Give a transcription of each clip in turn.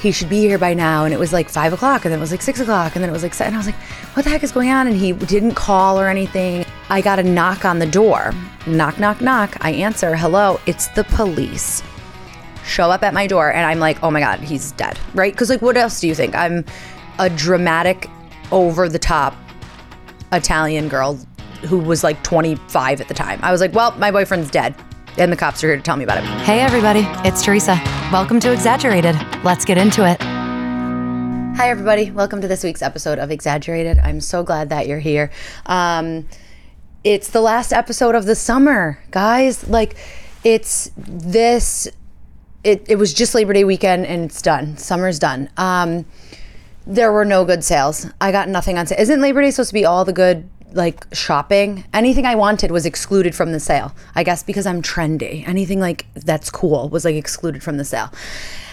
he should be here by now. And it was like five o'clock, and then it was like six o'clock, and then it was like seven. And I was like, what the heck is going on? And he didn't call or anything. I got a knock on the door. Knock, knock, knock. I answer, hello, it's the police. Show up at my door, and I'm like, oh my God, he's dead, right? Because, like, what else do you think? I'm a dramatic, over the top Italian girl who was like 25 at the time. I was like, well, my boyfriend's dead. And the cops are here to tell me about it. Hey, everybody, it's Theresa. Welcome to Exaggerated. Let's get into it. Hi, everybody. Welcome to this week's episode of Exaggerated. I'm so glad that you're here. Um, it's the last episode of the summer, guys. Like, it's this, it, it was just Labor Day weekend and it's done. Summer's done. Um, there were no good sales. I got nothing on sale. Isn't Labor Day supposed to be all the good like shopping? Anything I wanted was excluded from the sale. I guess because I'm trendy. Anything like that's cool was like excluded from the sale.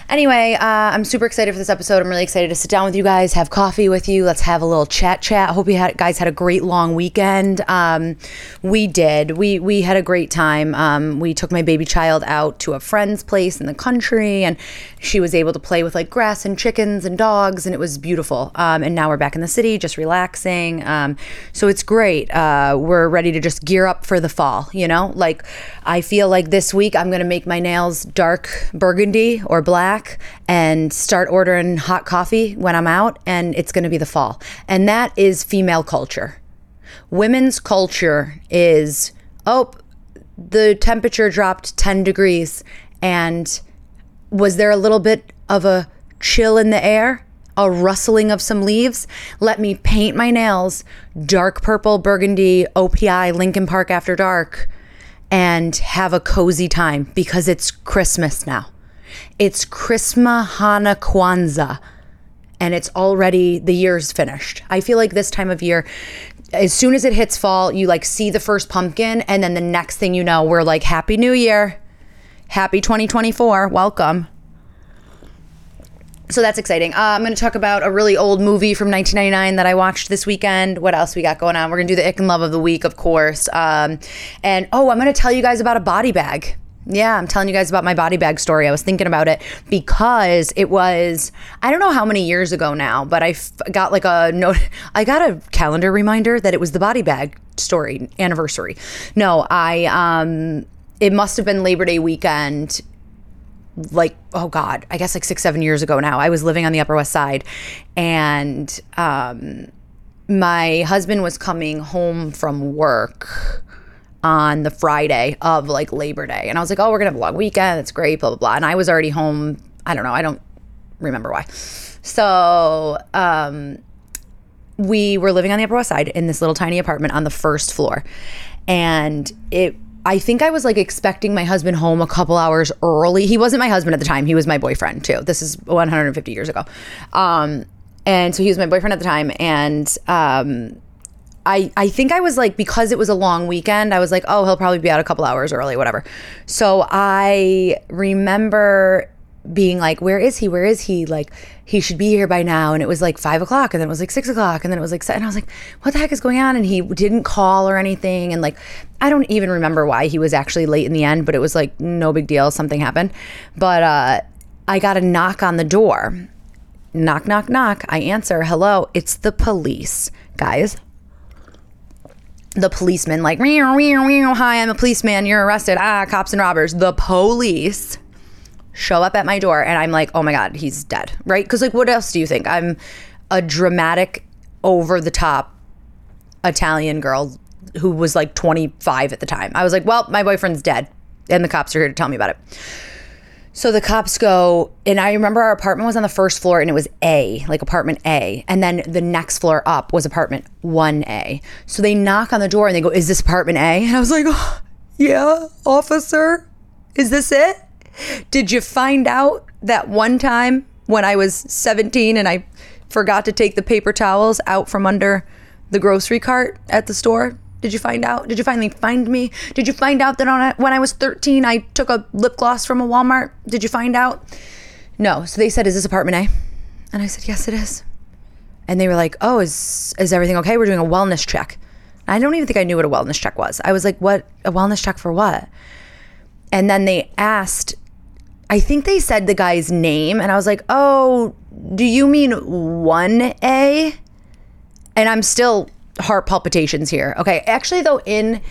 Anyway, uh, I'm super excited for this episode. I'm really excited to sit down with you guys, have coffee with you. Let's have a little chat chat. Hope you had, guys had a great long weekend. Um, we did. We we had a great time. Um, we took my baby child out to a friend's place in the country, and she was able to play with like grass and chickens and dogs, and it was beautiful. Um, and now we're back in the city, just relaxing. Um, so it's great. Uh, we're ready to just gear up for the fall. You know, like I feel like this week I'm gonna make my nails dark burgundy or black and start ordering hot coffee when I'm out, and it's going to be the fall. And that is female culture. Women's culture is, oh, the temperature dropped 10 degrees, and was there a little bit of a chill in the air? A rustling of some leaves. Let me paint my nails dark purple, burgundy, OPI, Lincoln Park after dark, and have a cozy time because it's Christmas now. It's Christmas, Hana, Kwanzaa, and it's already the year's finished. I feel like this time of year, as soon as it hits fall, you like see the first pumpkin, and then the next thing you know, we're like, Happy New Year, Happy 2024, welcome. So that's exciting. Uh, I'm going to talk about a really old movie from 1999 that I watched this weekend. What else we got going on? We're going to do the ick and love of the week, of course. Um, and oh, I'm going to tell you guys about a body bag. Yeah, I'm telling you guys about my body bag story. I was thinking about it because it was, I don't know how many years ago now, but I f- got like a note, I got a calendar reminder that it was the body bag story anniversary. No, I, um, it must have been Labor Day weekend like oh god i guess like six seven years ago now i was living on the upper west side and um my husband was coming home from work on the Friday of like Labor Day. And I was like, oh, we're going to have a long weekend. It's great, blah, blah, blah. And I was already home. I don't know. I don't remember why. So, um, we were living on the Upper West Side in this little tiny apartment on the first floor. And it, I think I was like expecting my husband home a couple hours early. He wasn't my husband at the time. He was my boyfriend too. This is 150 years ago. Um, and so he was my boyfriend at the time. And, um, I, I think I was like, because it was a long weekend, I was like, oh, he'll probably be out a couple hours early, whatever. So I remember being like, where is he? Where is he? Like, he should be here by now. And it was like five o'clock, and then it was like six o'clock, and then it was like seven. And I was like, what the heck is going on? And he didn't call or anything. And like, I don't even remember why he was actually late in the end, but it was like no big deal. Something happened. But uh, I got a knock on the door. Knock, knock, knock. I answer, hello, it's the police. Guys, the policeman like meow, meow, meow, hi i'm a policeman you're arrested ah cops and robbers. The police show up at my door and i'm like oh my god he's dead right? Because like what else do you think? I'm a dramatic over the top italian girl who was like 25 at the time. I was like well my boyfriend's dead and the cops are here to tell me about it so the cops go, and I remember our apartment was on the first floor and it was A, like apartment A. And then the next floor up was apartment 1A. So they knock on the door and they go, Is this apartment A? And I was like, oh, Yeah, officer, is this it? Did you find out that one time when I was 17 and I forgot to take the paper towels out from under the grocery cart at the store? Did you find out? Did you finally find me? Did you find out that on when I was 13 I took a lip gloss from a Walmart? Did you find out? No. So they said, "Is this apartment A?" And I said, "Yes, it is." And they were like, "Oh, is is everything okay? We're doing a wellness check." I don't even think I knew what a wellness check was. I was like, "What? A wellness check for what?" And then they asked I think they said the guy's name, and I was like, oh, do you mean 1A? And I'm still heart palpitations here. Okay. Actually, though, in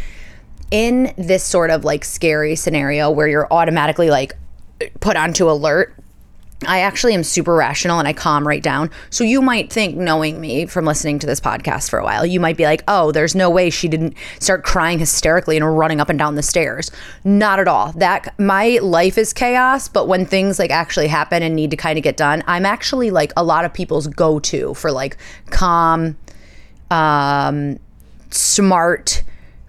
in this sort of like scary scenario where you're automatically like put onto alert, I actually am super rational and I calm right down. So you might think, knowing me from listening to this podcast for a while, you might be like, oh, there's no way she didn't start crying hysterically and running up and down the stairs. Not at all. That my life is chaos, but when things like actually happen and need to kind of get done, I'm actually like a lot of people's go to for like calm, um, smart,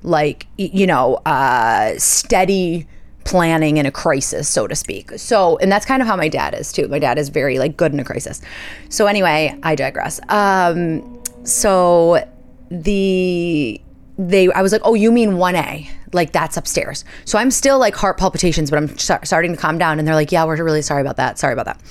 like, you know, uh, steady planning in a crisis, so to speak. So, and that's kind of how my dad is too. My dad is very like good in a crisis. So anyway, I digress. Um, so the they I was like, "Oh, you mean 1A?" Like that's upstairs. So I'm still like heart palpitations, but I'm starting to calm down and they're like, "Yeah, we're really sorry about that. Sorry about that."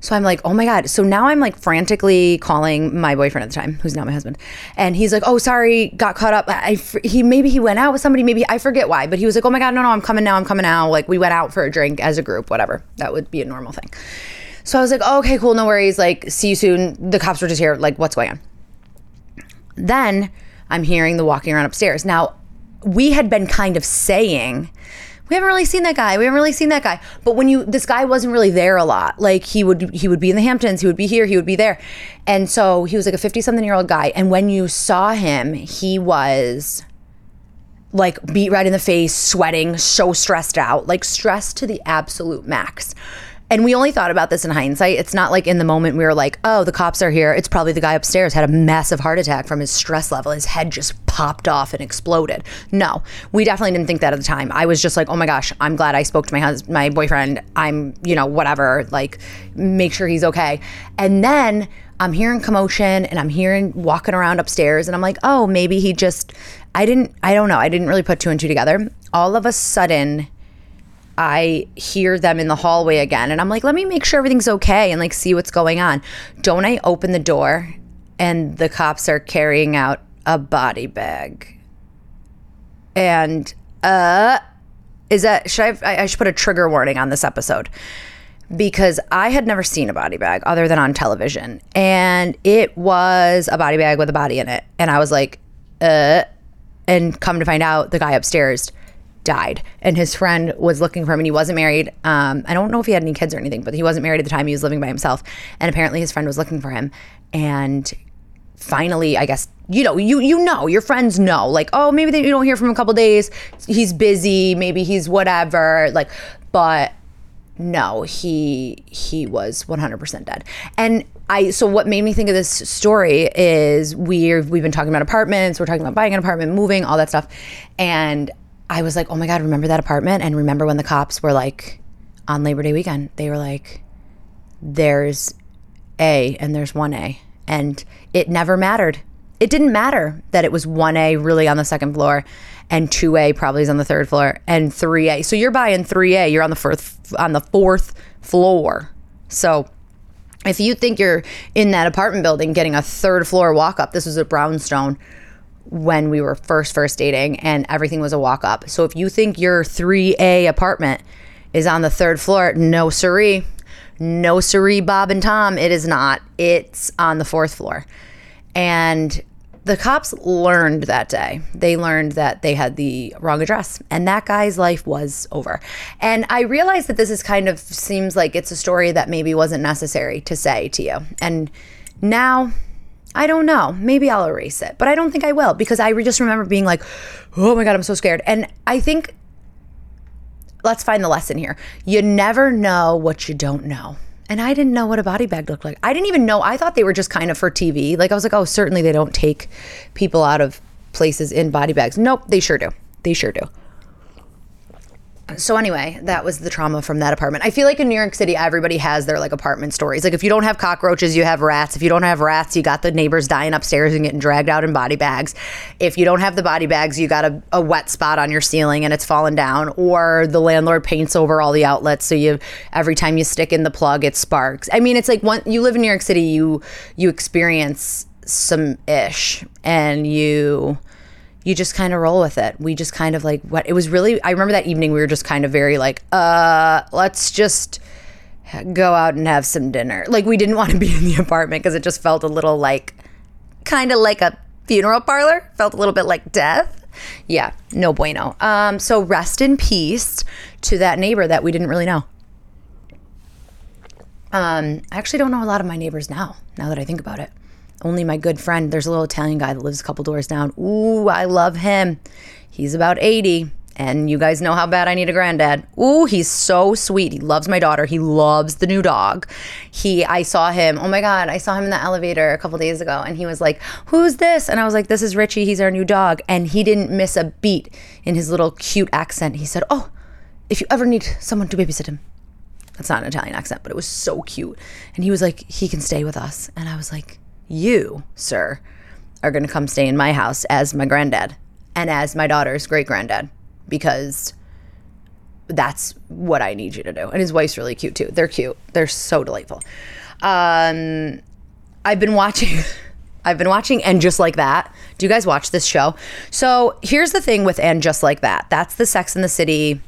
So I'm like, oh my God. So now I'm like frantically calling my boyfriend at the time, who's now my husband. And he's like, oh, sorry, got caught up. I, he, maybe he went out with somebody, maybe I forget why, but he was like, oh my God, no, no, I'm coming now. I'm coming now. Like we went out for a drink as a group, whatever. That would be a normal thing. So I was like, oh, okay, cool. No worries. Like, see you soon. The cops were just here. Like, what's going on? Then I'm hearing the walking around upstairs. Now, we had been kind of saying we haven't really seen that guy. We haven't really seen that guy. But when you this guy wasn't really there a lot. Like he would he would be in the Hamptons, he would be here, he would be there. And so he was like a 50 something year old guy and when you saw him, he was like beat right in the face, sweating, so stressed out, like stressed to the absolute max. And we only thought about this in hindsight. It's not like in the moment we were like, oh, the cops are here. It's probably the guy upstairs had a massive heart attack from his stress level. His head just popped off and exploded. No, we definitely didn't think that at the time. I was just like, oh my gosh, I'm glad I spoke to my husband, my boyfriend. I'm, you know, whatever, like make sure he's okay. And then I'm hearing commotion and I'm hearing walking around upstairs and I'm like, oh, maybe he just, I didn't, I don't know. I didn't really put two and two together. All of a sudden, I hear them in the hallway again and I'm like, let me make sure everything's okay and like see what's going on. Don't I open the door and the cops are carrying out a body bag? And uh is that should I I should put a trigger warning on this episode because I had never seen a body bag other than on television and it was a body bag with a body in it and I was like uh and come to find out the guy upstairs died. And his friend was looking for him and he wasn't married. Um, i don't know if he had any kids or anything but he wasn't married at the time. He was living by himself. And apparently his friend was looking for him. And finally i guess you know you you know your friends know like oh maybe they, you don't hear from him a couple days. He's busy. Maybe he's whatever. Like but no he he was 100% dead. And I so what made me think of this story is we've we've been talking about apartments, we're talking about buying an apartment, moving, all that stuff. And I was like, oh my God, remember that apartment? And remember when the cops were like, on Labor Day weekend, they were like, there's A and there's 1A. And it never mattered. It didn't matter that it was 1A really on the second floor and 2A probably is on the third floor and 3A. So you're buying 3A, you're on the fourth on the fourth floor. So if you think you're in that apartment building getting a third floor walk up, this was a brownstone when we were first first dating and everything was a walk up. So if you think your 3A apartment is on the third floor, no siree. No siree, Bob and Tom, it is not. It's on the fourth floor. And the cops learned that day. They learned that they had the wrong address and that guy's life was over. And I realized that this is kind of seems like it's a story that maybe wasn't necessary to say to you. And now I don't know. Maybe I'll erase it, but I don't think I will because I just remember being like, oh my God, I'm so scared. And I think, let's find the lesson here. You never know what you don't know. And I didn't know what a body bag looked like. I didn't even know. I thought they were just kind of for TV. Like I was like, oh, certainly they don't take people out of places in body bags. Nope, they sure do. They sure do so anyway, that was the trauma from that apartment. I feel like in New York City, everybody has their like apartment stories. Like if you don't have cockroaches, you have rats. If you don't have rats, you got the neighbors dying upstairs and getting dragged out in body bags. If you don't have the body bags, you got a, a wet spot on your ceiling and it's fallen down. Or the landlord paints over all the outlets, so you every time you stick in the plug, it sparks. I mean, it's like one you live in New York City, you you experience some ish, and you you just kind of roll with it. We just kind of like what it was really. I remember that evening we were just kind of very like, uh, let's just go out and have some dinner. Like we didn't want to be in the apartment because it just felt a little like, kind of like a funeral parlor. Felt a little bit like death. Yeah, no bueno. Um, so rest in peace to that neighbor that we didn't really know. Um, I actually don't know a lot of my neighbors now. Now that I think about it only my good friend. There's a little Italian guy that lives a couple doors down. Ooh, I love him. He's about 80. And you guys know how bad I need a granddad. Ooh, he's so sweet. He loves my daughter. He loves the new dog. He I saw him. Oh my god, I saw him in the elevator a couple days ago and he was like, "Who's this?" And I was like, "This is Richie. He's our new dog." And he didn't miss a beat in his little cute accent. He said, "Oh, if you ever need someone to babysit him." That's not an Italian accent, but it was so cute. And he was like, "He can stay with us." And I was like, you, sir, are going to come stay in my house as my granddad and as my daughter's great granddad because that's what I need you to do. And his wife's really cute too. They're cute. They're so delightful. Um, I've been watching. I've been watching And Just Like That. Do you guys watch this show? So here's the thing with And Just Like That. That's the Sex in the City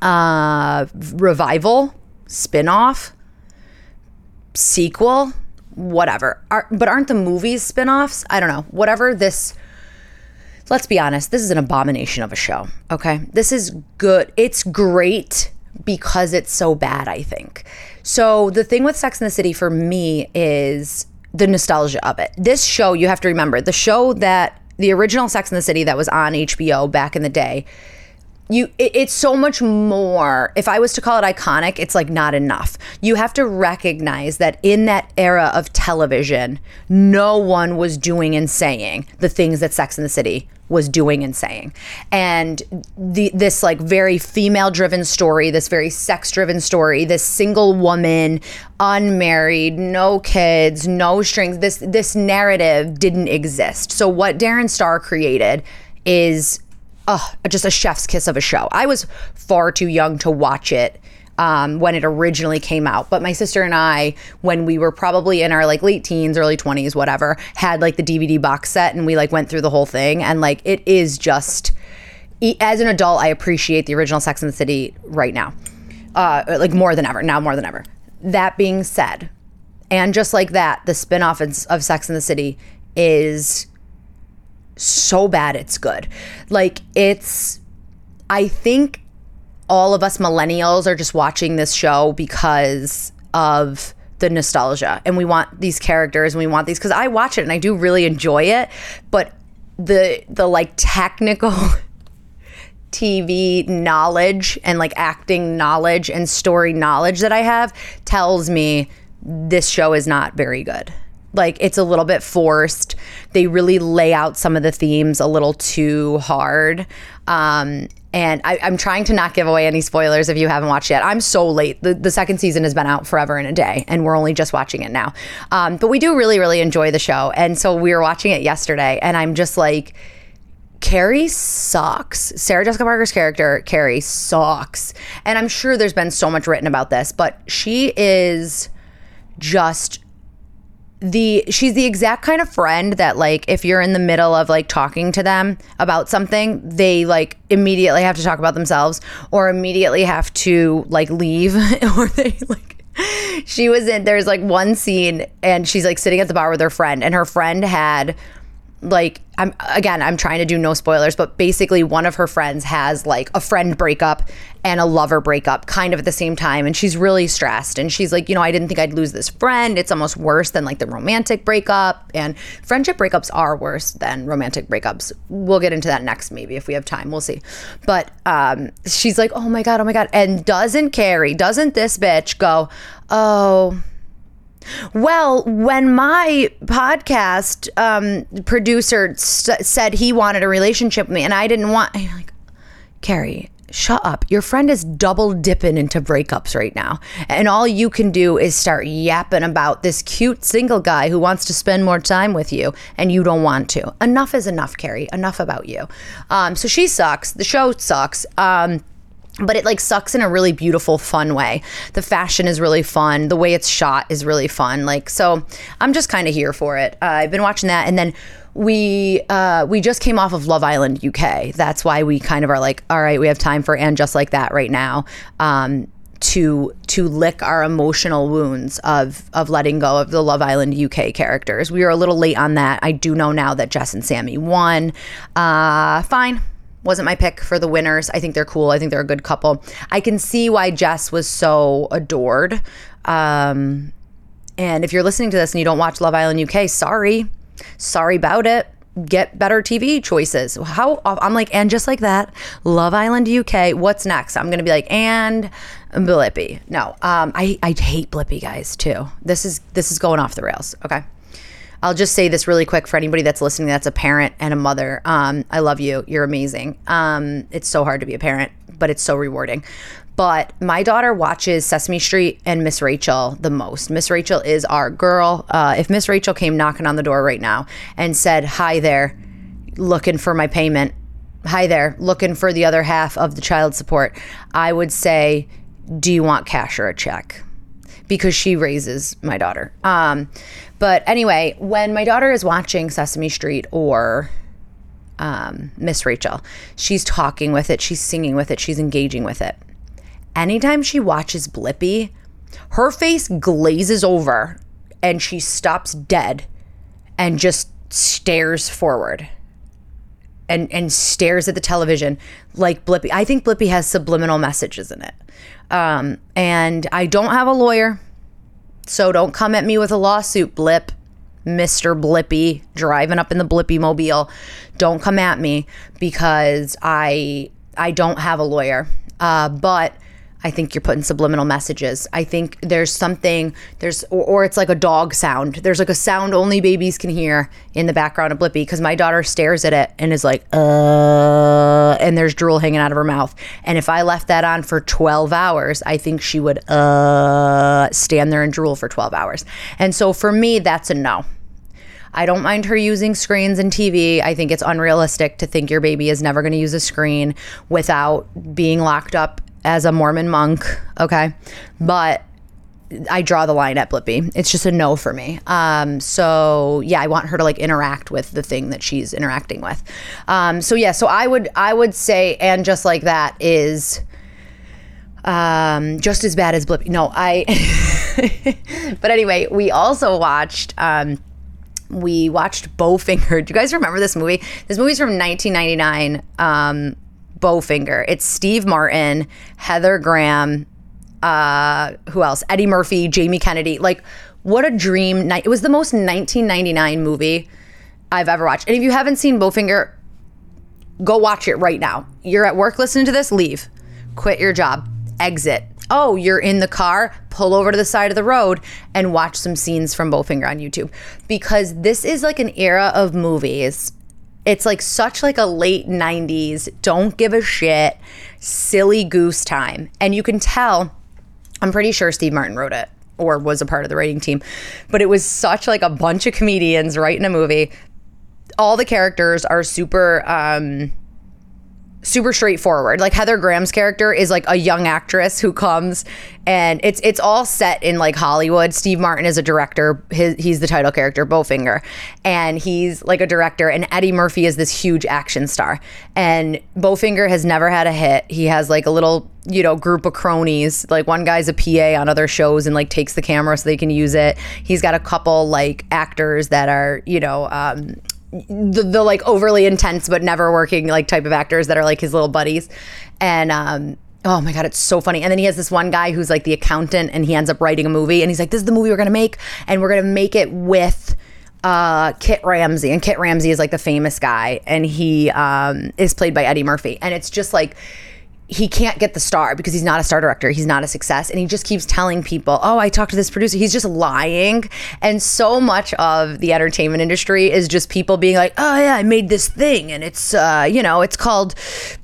uh, revival, spin-off, sequel whatever. Are, but aren't the movies spin-offs? I don't know. Whatever this Let's be honest, this is an abomination of a show, okay? This is good. It's great because it's so bad, I think. So the thing with Sex in the City for me is the nostalgia of it. This show, you have to remember, the show that the original Sex in the City that was on HBO back in the day you it, it's so much more. If i was to call it iconic it's like not enough. You have to recognize that in that era of television no one was doing and saying the things that sex in the city was doing and saying. And the this like very female driven story this very sex driven story this single woman unmarried no kids no strings this this narrative didn't exist. So what darren star created is oh, just a chef's kiss of a show. I was far too young to watch it um, when it originally came out. But my sister and I, when we were probably in our like late teens, early 20s, whatever, had like the DVD box set and we like went through the whole thing. And like it is just, as an adult, I appreciate the original Sex and the City right now, uh, like more than ever, now more than ever. That being said, and just like that, the spinoff of Sex and the City is so bad it's good. Like it's I think all of us millennials are just watching this show because of the nostalgia and we want these characters and we want these cuz I watch it and I do really enjoy it, but the the like technical TV knowledge and like acting knowledge and story knowledge that I have tells me this show is not very good like it's a little bit forced. They really lay out some of the themes a little too hard. Um, and I, am trying to not give away any spoilers if you haven't watched yet. I'm so late. The, the second season has been out forever and a day, and we're only just watching it now. Um, but we do really, really enjoy the show. And so we were watching it yesterday, and I'm just like, Carrie sucks. Sarah Jessica Parker's character, Carrie, sucks. And I'm sure there's been so much written about this, but she is just the she's the exact kind of friend that like if you're in the middle of like talking to them about something they like immediately have to talk about themselves or immediately have to like leave. Or they like she was in there's like one scene and she's like sitting at the bar with her friend and her friend had like I'm again I'm trying to do no spoilers but basically one of her friends has like a friend breakup and a lover breakup kind of at the same time and she's really stressed and she's like you know I didn't think I'd lose this friend. It's almost worse than like the romantic breakup and friendship breakups are worse than romantic breakups. We'll get into that next maybe if we have time. We'll see. But um she's like oh my god oh my god and doesn't Carrie doesn't this bitch go oh well, when my podcast um, producer said he wanted a relationship with me and I didn't want, I'm like, Carrie, shut up. Your friend is double dipping into breakups right now. And all you can do is start yapping about this cute single guy who wants to spend more time with you and you don't want to. Enough is enough, Carrie. Enough about you. Um, so she sucks. The show sucks. Um, but it like sucks in a really beautiful fun way the fashion is really fun the way it's shot is really fun like so i'm just kind of here for it uh, i've been watching that and then we uh, we just came off of Love Island UK. That's why we kind of are like, all right, we have time for and just like that right now. Um, to to lick our emotional wounds of of letting go of the Love Island UK characters. We were a little late on that. I do know now that Jess and Sammy won. Uh, fine. Wasn't my pick for the winners. I think they're cool. I think they're a good couple. I can see why Jess was so adored. Um, and if you're listening to this and you don't watch Love Island UK, sorry. Sorry about it. Get better TV choices. How I'm like, and just like that, Love Island UK. What's next? I'm gonna be like, and Blippi. No, um, I I hate Blippi guys too. This is this is going off the rails. Okay. I'll just say this really quick for anybody that's listening that's a parent and a mother. Um, I love you. You're amazing. Um, it's so hard to be a parent, but it's so rewarding. But my daughter watches Sesame Street and Miss Rachel the most. Miss Rachel is our girl. Uh, if Miss Rachel came knocking on the door right now and said, Hi there, looking for my payment, hi there, looking for the other half of the child support, I would say, Do you want cash or a check? Because she raises my daughter. Um, but anyway, when my daughter is watching Sesame Street or um, Miss Rachel, she's talking with it, she's singing with it, she's engaging with it anytime she watches Blippi, her face glazes over and she stops dead and just stares forward and and stares at the television like Blippi. I think Blippi has subliminal messages in it. Um, and I don't have a lawyer, so don't come at me with a lawsuit, Blip. Mr. Blippi driving up in the Blippi mobile. Don't come at me because I I don't have a lawyer. Uh, but I think you're putting subliminal messages. I think there's something there's or, or, it's like a dog sound. There's like a sound only babies can hear in the background of Blippi because my daughter stares at it and is like uh and there's drool hanging out of her mouth. And if I left that on for 12 hours, I think she would uh stand there and drool for 12 hours. And so for me that's a no. I don't mind her using screens and TV. I think it's unrealistic to think your baby is never going to use a screen without being locked up as a Mormon monk, okay? But I draw the line at Blippi. It's just a no for me. Um, so yeah, I want her to like interact with the thing that she's interacting with. Um, so yeah, so I would I would say, and just like that is um, just as bad as Blippi. No, I. but anyway, we also watched. Um, we watched Bowfinger. Do you guys remember this movie? This movie's from 1999. Um, Bowfinger. It's Steve Martin, Heather Graham, uh, who else? Eddie Murphy, Jamie Kennedy. Like, what a dream night. It was the most 1999 movie I've ever watched. And if you haven't seen Bowfinger, go watch it right now. You're at work listening to this, leave. Quit your job. Exit. Oh, you're in the car, pull over to the side of the road and watch some scenes from Bowfinger on YouTube. Because this is like an era of movies it's like such like a late 90s, don't give a shit, silly goose time. And you can tell, I'm pretty sure Steve Martin wrote it or was a part of the writing team, but it was such like a bunch of comedians writing a movie. All the characters are super um super straightforward. Like Heather Graham's character is like a young actress who comes and it's it's all set in like Hollywood. Steve Martin is a director. His, he's the title character, Bowfinger. And he's like a director and Eddie Murphy is this huge action star. And Bowfinger has never had a hit. He has like a little you know, group of cronies. Like one guy's a PA on other shows and like takes the camera so they can use it. He's got a couple like actors that are, you know, um, the, the like overly intense but never working like type of actors that are like his little buddies. And um oh my god it's so funny. And then he has this one guy who's like the accountant and he ends up writing a movie and he's like this is the movie we're gonna make and we're gonna make it with uh, Kit Ramsey, and Kit Ramsey is like the famous guy, and he um, is played by Eddie Murphy, and it's just like he can't get the star because he's not a star director. He's not a success. And he just keeps telling people, oh, I talked to this producer. He's just lying. And so much of the entertainment industry is just people being like, oh, yeah, I made this thing. And it's, uh, you know, it's called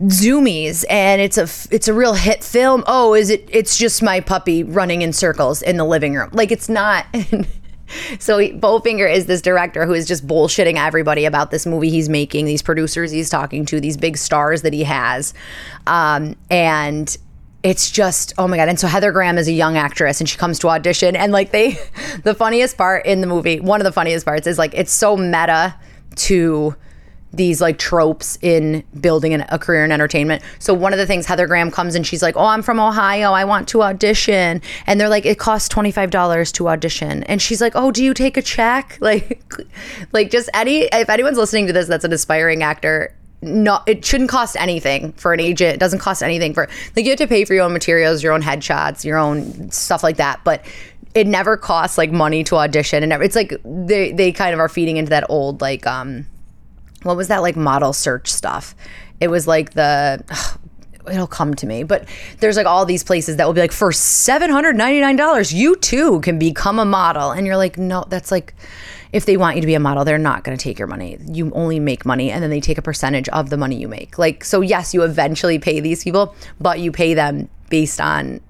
Zoomies and it's a, it's a real hit film. Oh, is it, it's just my puppy running in circles in the living room. Like it's not. so Bowfinger is this director who is just bullshitting everybody about this movie he's making, these producers he's talking to, these big stars that he has, um, and it's just oh my god. And so heather graham is a young actress and she comes to audition and like they the funniest part in the movie one of the funniest parts is like it's so meta to these like tropes in building an, a career in entertainment. So one of the things Heather Graham comes and she's like, "Oh, I'm from Ohio. I want to audition." And they're like, "It costs $25 to audition." And she's like, "Oh, do you take a check?" Like like just any if anyone's listening to this that's an aspiring actor, no it shouldn't cost anything for an agent. It doesn't cost anything for like you have to pay for your own materials, your own headshots, your own stuff like that, but it never costs like money to audition and it's like they they kind of are feeding into that old like um what was that like model search stuff? It was like the ugh, it'll come to me, but there's like all these places that will be like for $799 you too can become a model and you're like no, that's like if they want you to be a model, they're not going to take your money. You only make money and then they take a percentage of the money you make. Like so yes, you eventually pay these people, but you pay them based on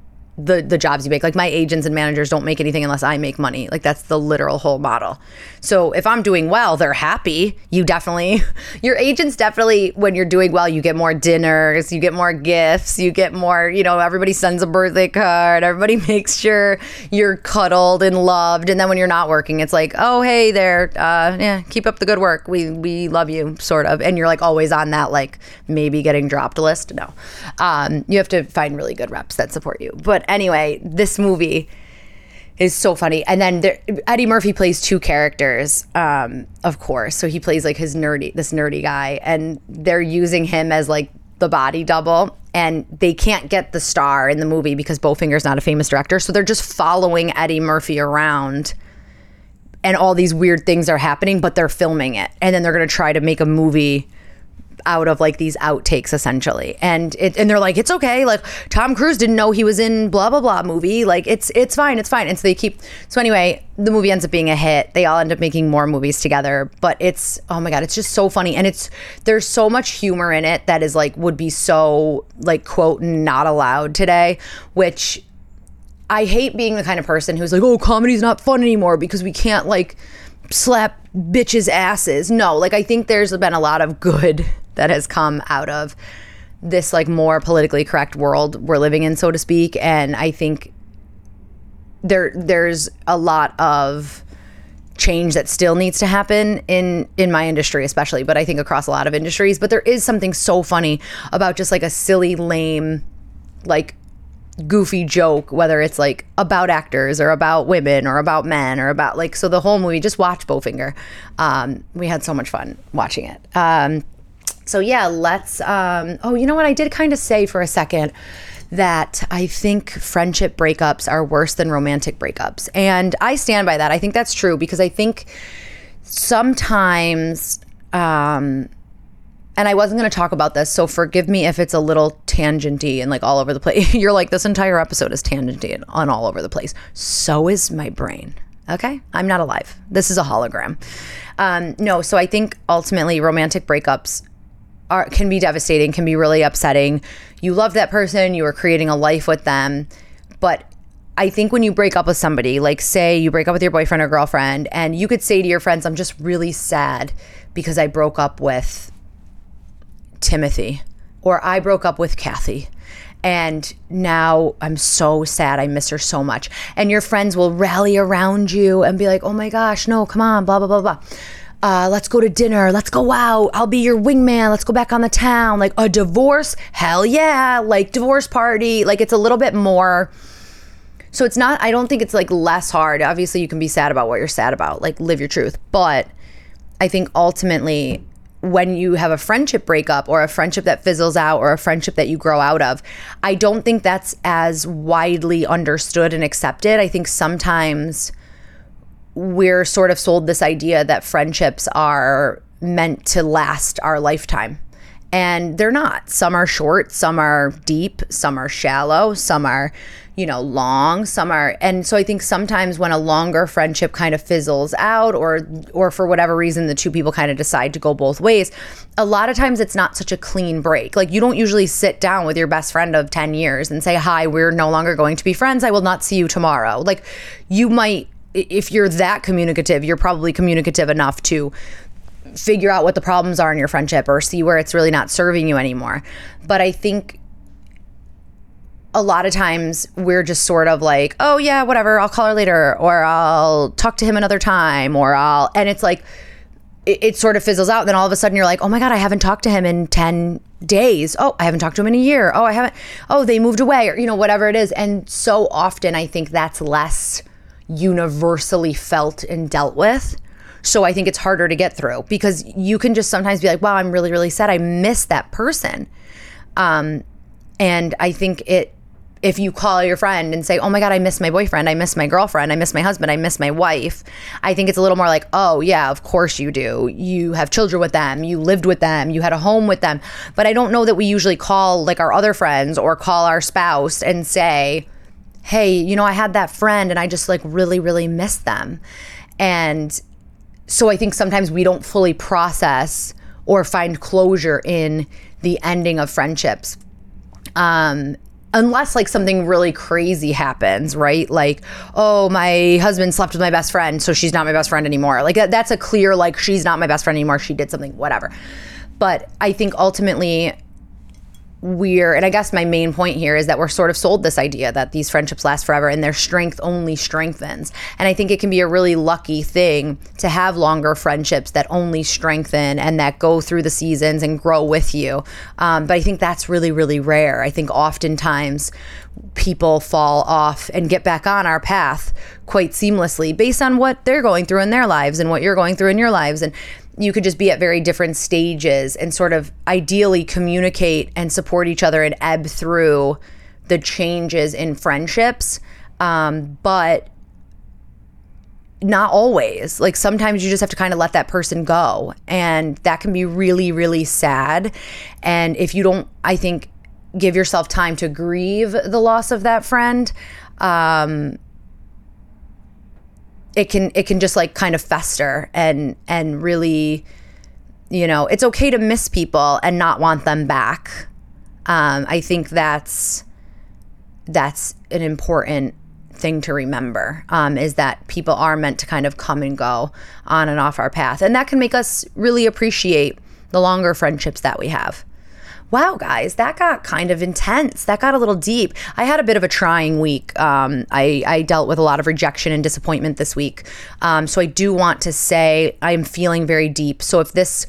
the the jobs you make. Like my agents and managers don't make anything unless I make money. Like that's the literal whole model. So if I'm doing well, they're happy. You definitely your agents definitely when you're doing well, you get more dinners, you get more gifts, you get more, you know, everybody sends a birthday card, everybody makes sure you're cuddled and loved. And then when you're not working, it's like, "Oh, hey there. Uh yeah, keep up the good work. We we love you." sort of. And you're like always on that like maybe getting dropped list. No. Um you have to find really good reps that support you. But anyway, this movie is so funny. And then there, Eddie Murphy plays two characters, um, of course. So he plays like his nerdy, this nerdy guy, and they're using him as like the body double. And they can't get the star in the movie because Bowfinger's not a famous director. So they're just following Eddie Murphy around. And all these weird things are happening, but they're filming it. And then they're going to try to make a movie out of like these outtakes essentially. And it and they're like it's okay. Like Tom Cruise didn't know he was in blah blah blah movie. Like it's it's fine. It's fine. And so they keep so anyway the movie ends up being a hit. They all end up making more movies together. But it's oh my god it's just so funny. And it's there's so much humor in it that is like would be so like quote not allowed today which I hate being the kind of person who's like oh comedy's not fun anymore because we can't like slap bitches asses. No like I think there's been a lot of good that has come out of this like more politically correct world we're living in so to speak. And i think there there's a lot of change that still needs to happen in in my industry especially but i think across a lot of industries. But there is something so funny about just like a silly lame like goofy joke whether it's like about actors or about women or about men or about like so the whole movie just watch bowfinger. Um, we had so much fun watching it. Um, so yeah, let's. Um, oh, you know what? I did kind of say for a second that I think friendship breakups are worse than romantic breakups, and I stand by that. I think that's true because I think sometimes. Um, and I wasn't going to talk about this, so forgive me if it's a little tangenty and like all over the place. You're like, this entire episode is tangenty and on all over the place. So is my brain. Okay, I'm not alive. This is a hologram. Um, no, so I think ultimately romantic breakups are can be devastating, can be really upsetting. You love that person, you are creating a life with them, but I think when you break up with somebody, like say you break up with your boyfriend or girlfriend, and you could say to your friends, I'm just really sad because I broke up with Timothy, or I broke up with Kathy. And now I'm so sad. I miss her so much. And your friends will rally around you and be like, oh my gosh, no, come on, blah, blah, blah, blah uh, let's go to dinner. Let's go out. I'll be your wingman. Let's go back on the town. Like a divorce. Hell yeah. Like divorce party. Like it's a little bit more. So it's not, I don't think it's like less hard. Obviously, you can be sad about what you're sad about, like live your truth. But I think ultimately, when you have a friendship breakup or a friendship that fizzles out or a friendship that you grow out of, I don't think that's as widely understood and accepted. I think sometimes we're sort of sold this idea that friendships are meant to last our lifetime. And they're not. Some are short, some are deep, some are shallow, some are, you know, long, some are and so I think sometimes when a longer friendship kind of fizzles out or or for whatever reason the two people kind of decide to go both ways, a lot of times it's not such a clean break. Like you don't usually sit down with your best friend of 10 years and say, "Hi, we're no longer going to be friends. I will not see you tomorrow." Like you might if you're that communicative, you're probably communicative enough to figure out what the problems are in your friendship or see where it's really not serving you anymore. But I think a lot of times we're just sort of like, oh, yeah, whatever, I'll call her later, or I'll talk to him another time, or I'll, and it's like, it, it sort of fizzles out. And then all of a sudden you're like, oh my God, I haven't talked to him in 10 days. Oh, I haven't talked to him in a year. Oh, I haven't. Oh, they moved away or, you know, whatever it is. And so often I think that's less universally felt and dealt with. So I think it's harder to get through because you can just sometimes be like, wow, I'm really, really sad. I miss that person. Um, and I think it, if you call your friend and say, oh my God, I miss my boyfriend, I miss my girlfriend, I miss my husband, I miss my wife, I think it's a little more like, oh yeah, of course you do. You have children with them, you lived with them, you had a home with them. But I don't know that we usually call like our other friends or call our spouse and say, hey, you know, I had that friend and I just like really, really miss them. And so I think sometimes we don't fully process or find closure in the ending of friendships. Um, unless like something really crazy happens, right? Like, oh, my husband slept with my best friend, so she's not my best friend anymore. Like that's a clear like she's not my best friend anymore. She did something, whatever. But I think ultimately we're and i guess my main point here is that we're sort of sold this idea that these friendships last forever and their strength only strengthens. And i think it can be a really lucky thing to have longer friendships that only strengthen and that go through the seasons and grow with you. Um, but i think that's really really rare. I think oftentimes people fall off and get back on our path quite seamlessly based on what they're going through in their lives and what you're going through in your lives. And you could just be at very different stages and sort of ideally communicate and support each other and ebb through the changes in friendships. Um, but not always. Like sometimes you just have to kind of let that person go. And that can be really, really sad. And if you don't, I think, give yourself time to grieve the loss of that friend, um, it can it can just like kind of fester and and really you know it's okay to miss people and not want them back. Um, i think that's that's an important thing to remember um, is that people are meant to kind of come and go on and off our path. And that can make us really appreciate the longer friendships that we have wow, guys, that got kind of intense. That got a little deep. I had a bit of a trying week. Um, I, I, dealt with a lot of rejection and disappointment this week. Um, so I do want to say I am feeling very deep. So if this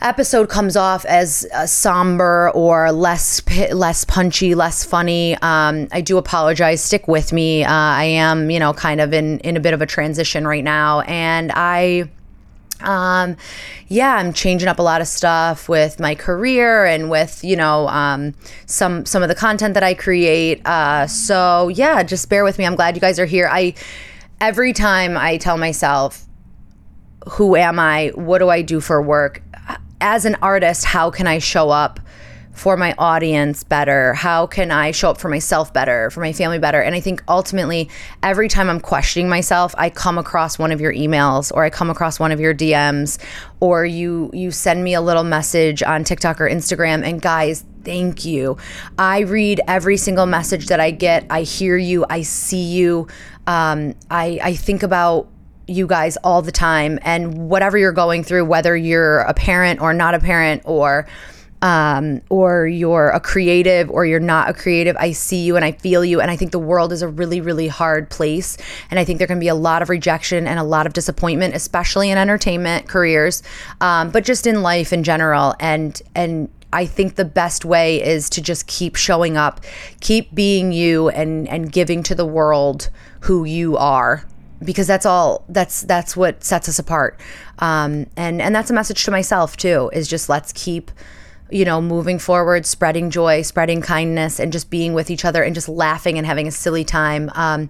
episode comes off as uh, somber or less less punchy, less funny, um, I do apologize. Stick with me. Uh, I am, you know, kind of in in a bit of a transition right now, and I um, yeah, I'm changing up a lot of stuff with my career and with you know um, some some of the content that I create. Uh, so yeah, just bear with me. I'm glad you guys are here. I every time I tell myself, "Who am I? What do I do for work?" As an artist, how can I show up? For my audience better? How can I show up for myself better, for my family better? And I think ultimately, every time I'm questioning myself, I come across one of your emails or I come across one of your DMs or you you send me a little message on TikTok or Instagram and guys, thank you. I read every single message that I get. I hear you, I see you. Um, I I think about you guys all the time and whatever you're going through whether you're a parent or not a parent or um, or you're a creative or you're not a creative, I see you and I feel you. And I think the world is a really, really hard place. And I think there can be a lot of rejection and a lot of disappointment, especially in entertainment careers, um, but just in life in general. And, and, I think the best way is to just keep showing up, keep being you and and giving to the world who you are because that's all that's that's what sets us apart. Um, and and that's a message to myself too is just let's keep you know, moving forward, spreading joy, spreading kindness, and just being with each other and just laughing and having a silly time. Um,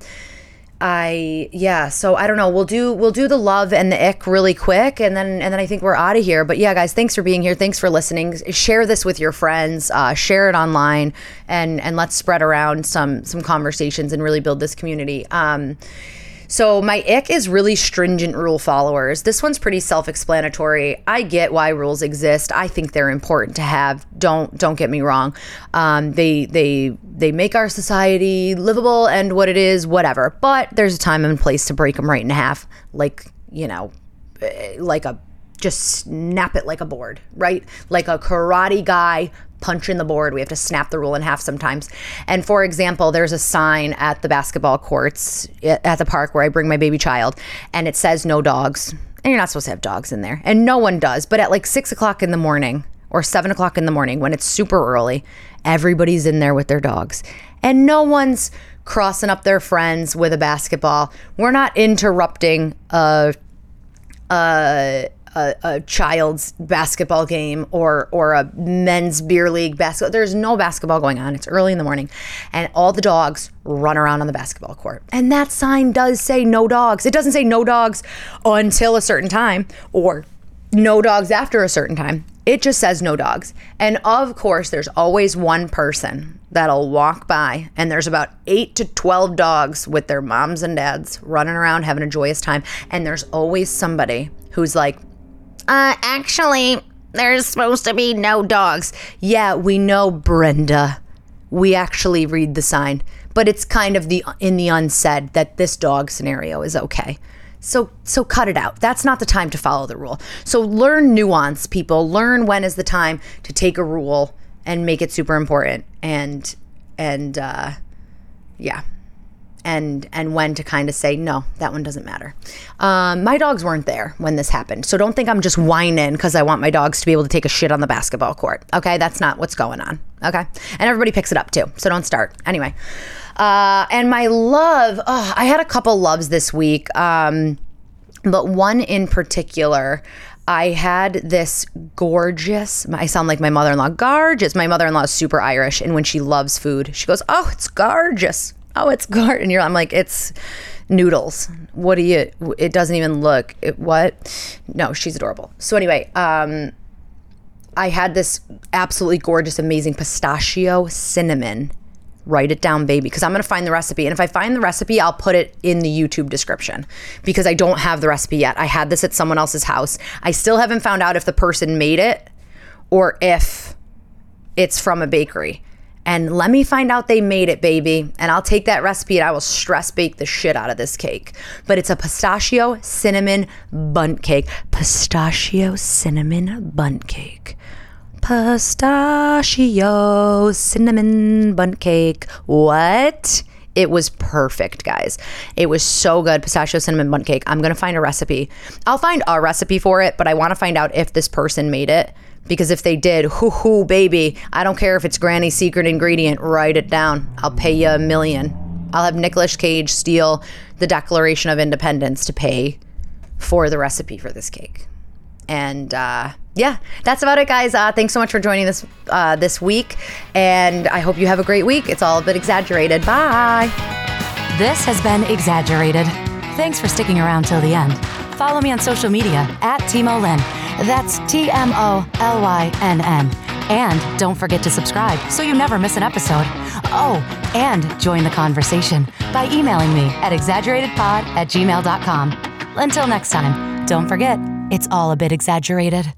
I yeah, so I don't know. We'll do we'll do the love and the ick really quick, and then and then I think we're out of here. But yeah, guys, thanks for being here. Thanks for listening. Share this with your friends. Uh, share it online, and and let's spread around some some conversations and really build this community. Um, so my ick is really stringent rule followers. This one's pretty self-explanatory. I get why rules exist. I think they're important to have. Don't don't get me wrong. Um, they they they make our society livable and what it is, whatever. But there's a time and place to break them right in half, like you know, eh, like a just snap it like a board, right? Like a karate guy punching the board. We have to snap the rule in half sometimes. And for example, there's a sign at the basketball courts eh, at the park where I bring my baby child, and it says no dogs. and you're not supposed to have dogs in there, and no one does. But at like six o'clock in the morning or seven o'clock in the morning when it's super early, everybody's in there with their dogs, and no one's crossing up their friends with a basketball. We're not interrupting a a, a, a child's basketball game or or a men's beer league basketball. There's no basketball going on. It's early in the morning, and all the dogs run around on the basketball court. And that sign does say no dogs. It doesn't say no dogs until a certain time or no dogs after a certain time. It just says no dogs. And of course, there's always one person that'll walk by, and there's about eight to 12 dogs with their moms and dads running around having a joyous time. And there's always somebody who's like, uh, actually, there's supposed to be no dogs. Yeah, we know, Brenda. We actually read the sign, but it's kind of the in the unsaid that this dog scenario is okay. So so cut it out. That's not the time to follow the rule. So learn nuance, people. Learn when is the time to take a rule and make it super important and and uh yeah and and when to kind of say no that one doesn't matter um, my dogs weren't there when this happened so don't think i'm just whining because i want my dogs to be able to take a shit on the basketball court okay that's not what's going on okay and everybody picks it up too so don't start anyway uh, and my love oh, i had a couple loves this week um, but one in particular I had this gorgeous, I sound like my mother in law, gorgeous. My mother in law is super Irish, and when she loves food, she goes, Oh, it's gorgeous. Oh, it's. And you're, I'm like, It's noodles. What do you, it doesn't even look, it, what? No, she's adorable. So, anyway, um, I had this absolutely gorgeous, amazing pistachio cinnamon write it down baby because i'm going to find the recipe and if i find the recipe i'll put it in the youtube description because i don't have the recipe yet i had this at someone else's house i still haven't found out if the person made it or if it's from a bakery and let me find out they made it baby and i'll take that recipe and i will stress bake the shit out of this cake but it's a pistachio cinnamon bundt cake pistachio cinnamon bundt cake pistachio cinnamon bundt cake. What? It was perfect, guys. It was so good. Pistachio cinnamon bundt cake. I'm going to find a recipe. I'll find a recipe for it, but I want to find out if this person made it. Because if they did, hoo hoo, baby, I don't care if it's Granny's secret ingredient, write it down. I'll pay you a million. I'll have Nicolas Cage steal the Declaration of Independence to pay for the recipe for this cake. And uh, yeah, that's about it, guys. Uh, thanks so much for joining this uh, this week, and I hope you have a great week. It's all a bit exaggerated. Bye. This has been Exaggerated. Thanks for sticking around till the end. Follow me on social media at Timo Lynn. That's T M O L Y N N. And don't forget to subscribe so you never miss an episode. Oh, and join the conversation by emailing me at exaggeratedpod at gmail.com. Until next time, don't forget, it's all a bit exaggerated.